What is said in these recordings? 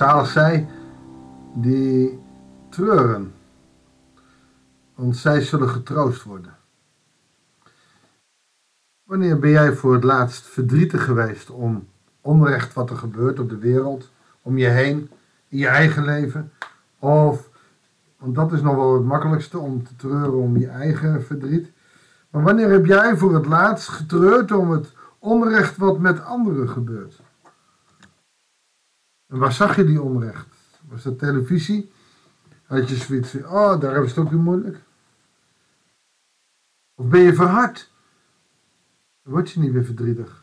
Zalig zij die treuren, want zij zullen getroost worden. Wanneer ben jij voor het laatst verdrietig geweest om onrecht wat er gebeurt op de wereld, om je heen, in je eigen leven? Of, want dat is nog wel het makkelijkste om te treuren om je eigen verdriet. Maar wanneer heb jij voor het laatst getreurd om het onrecht wat met anderen gebeurt? En waar zag je die onrecht? Was dat televisie? Had je zoiets oh, daar hebben ze het ook weer moeilijk. Of ben je verhard? Dan word je niet weer verdrietig.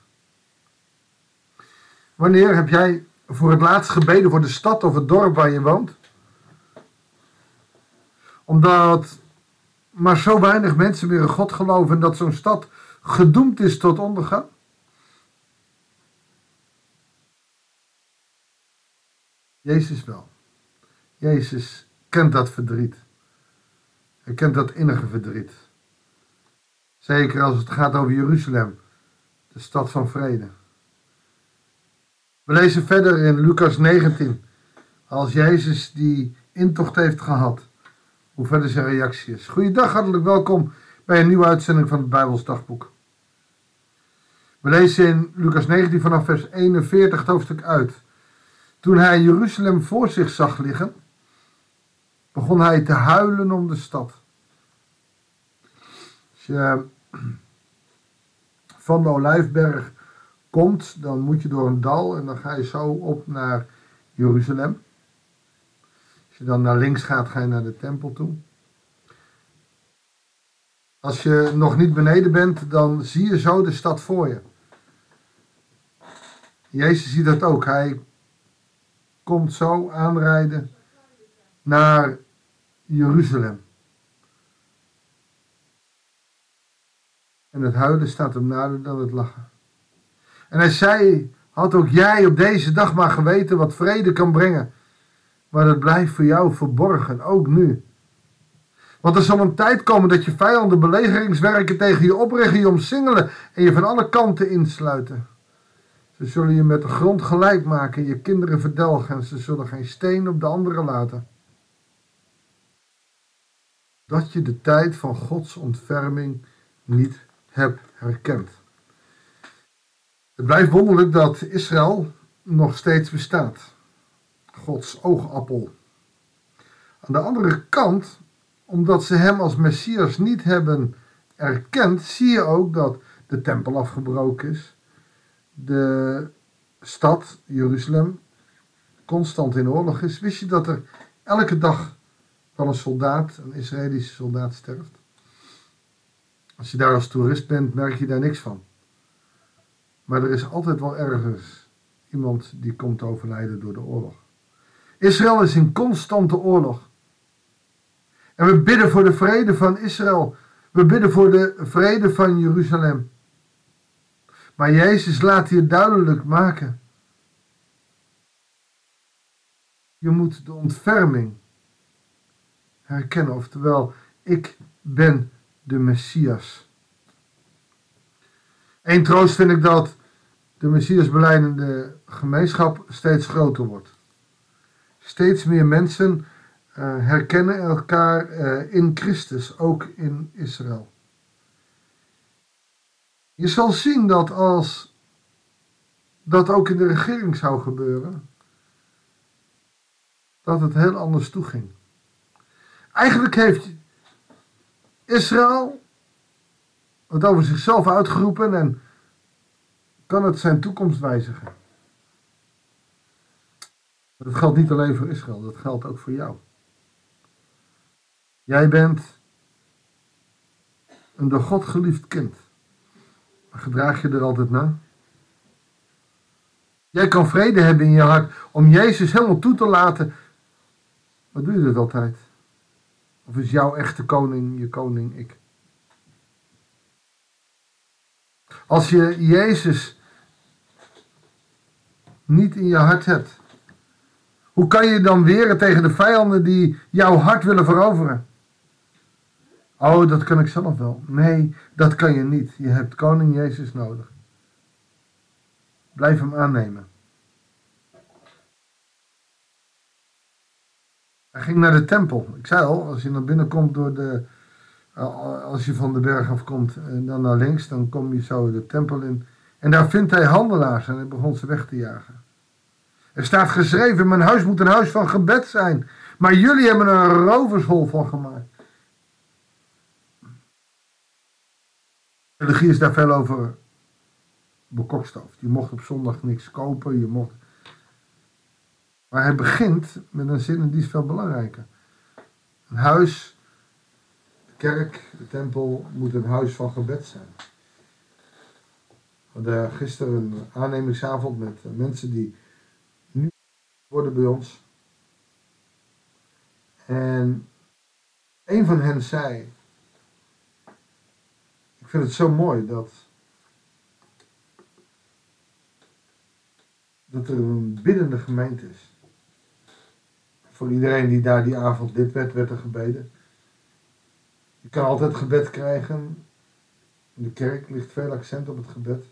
Wanneer heb jij voor het laatst gebeden voor de stad of het dorp waar je woont? Omdat maar zo weinig mensen weer in God geloven en dat zo'n stad gedoemd is tot ondergang? Jezus wel. Jezus kent dat verdriet. Hij kent dat innige verdriet. Zeker als het gaat over Jeruzalem, de stad van vrede. We lezen verder in Lucas 19, als Jezus die intocht heeft gehad, hoe verder zijn reactie is. Goeiedag, hartelijk welkom bij een nieuwe uitzending van het Bijbels Dagboek. We lezen in Lucas 19 vanaf vers 41 het hoofdstuk uit. Toen hij Jeruzalem voor zich zag liggen, begon hij te huilen om de stad. Als je van de Olijfberg komt, dan moet je door een dal en dan ga je zo op naar Jeruzalem. Als je dan naar links gaat, ga je naar de tempel toe. Als je nog niet beneden bent, dan zie je zo de stad voor je. Jezus ziet dat ook. Hij komt zo aanrijden naar Jeruzalem. En het huilen staat hem nader dan het lachen. En hij zei, had ook jij op deze dag maar geweten wat vrede kan brengen. Maar dat blijft voor jou verborgen, ook nu. Want er zal een tijd komen dat je vijanden belegeringswerken tegen je oprichten, je omsingelen en je van alle kanten insluiten. Ze zullen je met de grond gelijk maken, je kinderen verdelgen en ze zullen geen steen op de andere laten. Dat je de tijd van Gods ontferming niet hebt herkend. Het blijft wonderlijk dat Israël nog steeds bestaat. Gods oogappel. Aan de andere kant, omdat ze hem als Messias niet hebben erkend, zie je ook dat de tempel afgebroken is de stad Jeruzalem constant in oorlog is, wist je dat er elke dag wel een soldaat, een Israëlische soldaat sterft? Als je daar als toerist bent, merk je daar niks van. Maar er is altijd wel ergens iemand die komt overlijden door de oorlog. Israël is in constante oorlog. En we bidden voor de vrede van Israël. We bidden voor de vrede van Jeruzalem. Maar Jezus laat hier duidelijk maken. Je moet de ontferming herkennen, oftewel, ik ben de Messias. Eén troost vind ik dat de Messias beleidende gemeenschap steeds groter wordt. Steeds meer mensen uh, herkennen elkaar uh, in Christus, ook in Israël. Je zal zien dat als dat ook in de regering zou gebeuren, dat het heel anders toeging. Eigenlijk heeft Israël het over zichzelf uitgeroepen en kan het zijn toekomst wijzigen. Dat geldt niet alleen voor Israël, dat geldt ook voor jou. Jij bent een door God geliefd kind. Gedraag je er altijd na? Jij kan vrede hebben in je hart om Jezus helemaal toe te laten. Maar doe je dat altijd? Of is jouw echte koning je koning ik? Als je Jezus niet in je hart hebt, hoe kan je dan weren tegen de vijanden die jouw hart willen veroveren? Oh, dat kan ik zelf wel. Nee, dat kan je niet. Je hebt koning Jezus nodig. Blijf hem aannemen. Hij ging naar de tempel. Ik zei al, als je naar binnen komt door de. Als je van de berg afkomt en dan naar links, dan kom je zo de tempel in. En daar vindt hij handelaars en hij begon ze weg te jagen. Er staat geschreven: Mijn huis moet een huis van gebed zijn. Maar jullie hebben er een rovershol van gemaakt. Religie is daar veel over bekokstoofd. Je mocht op zondag niks kopen, je mocht. Maar hij begint met een zin en die is veel belangrijker. Een huis, de kerk, de tempel moet een huis van gebed zijn. We hadden gisteren een aannemingsavond met mensen die nu worden bij ons. En een van hen zei: Ik vind het zo mooi dat. dat er een biddende gemeente is. Voor iedereen die daar die avond dit werd, werd er gebeden. Je kan altijd gebed krijgen. In de kerk ligt veel accent op het gebed.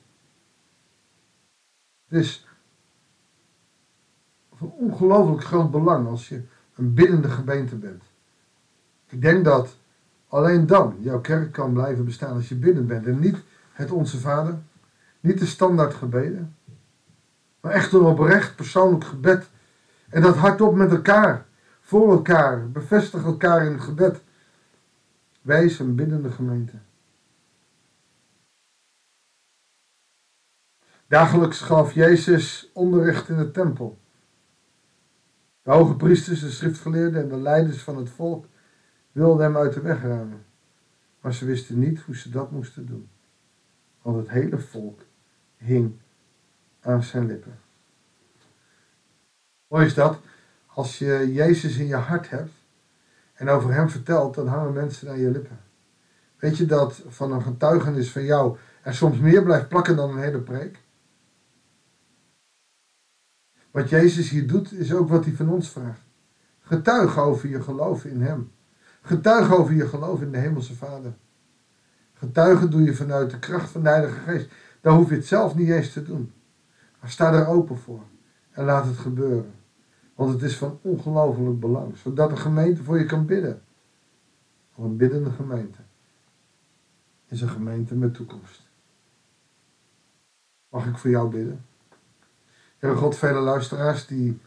Het is van ongelooflijk groot belang als je een biddende gemeente bent. Ik denk dat alleen dan jouw kerk kan blijven bestaan als je biddend bent. En niet het Onze Vader, niet de standaard gebeden, maar echt een oprecht persoonlijk gebed. En dat hardop met elkaar, voor elkaar, bevestig elkaar in het gebed. Wees een biddende gemeente. Dagelijks gaf Jezus onderricht in de tempel. De hoge priesters, de schriftgeleerden en de leiders van het volk wilden hem uit de weg ruimen. Maar ze wisten niet hoe ze dat moesten doen. Want het hele volk hing aan zijn lippen. Mooi is dat, als je Jezus in je hart hebt en over hem vertelt, dan hangen mensen aan je lippen. Weet je dat van een getuigenis van jou er soms meer blijft plakken dan een hele preek? Wat Jezus hier doet, is ook wat hij van ons vraagt. Getuig over je geloof in Hem. Getuig over je geloof in de Hemelse Vader. Getuigen doe je vanuit de kracht van de Heilige Geest. Daar hoef je het zelf niet eens te doen. Maar sta er open voor en laat het gebeuren. Want het is van ongelooflijk belang, zodat de gemeente voor je kan bidden. Een biddende gemeente is een gemeente met toekomst. Mag ik voor jou bidden? Heer God, vele luisteraars die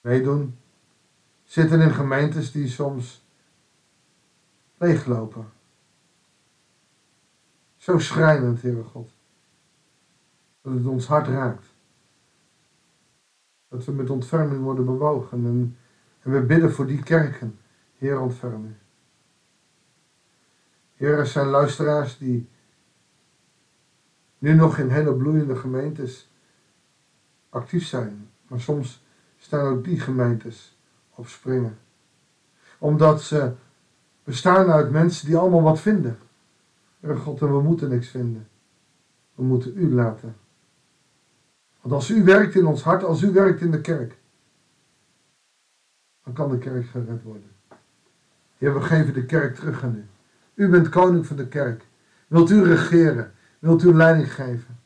meedoen, zitten in gemeentes die soms leeglopen. Zo schrijnend, Heere God. Dat het ons hart raakt. Dat we met ontferming worden bewogen. En, en we bidden voor die kerken. Heer, ontferm u. Zijn luisteraars die nu nog in hele bloeiende gemeentes actief zijn. Maar soms staan ook die gemeentes op springen. Omdat ze bestaan uit mensen die allemaal wat vinden. Heer God, en we moeten niks vinden. We moeten u laten. Want als u werkt in ons hart, als u werkt in de kerk, dan kan de kerk gered worden. Heer, we geven de kerk terug aan u. U bent koning van de kerk. Wilt u regeren? Wilt u leiding geven?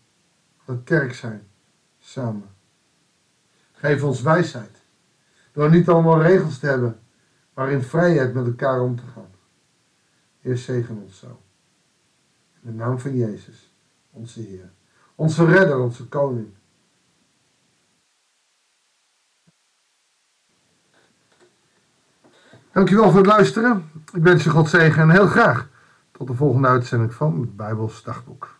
Dat kerk zijn, samen. Geef ons wijsheid. Door niet allemaal regels te hebben, maar in vrijheid met elkaar om te gaan. Heer, zegen ons zo. In de naam van Jezus, onze Heer. Onze redder, onze koning. Dankjewel voor het luisteren. Ik wens je God zegen en heel graag tot de volgende uitzending van het Bijbels Dagboek.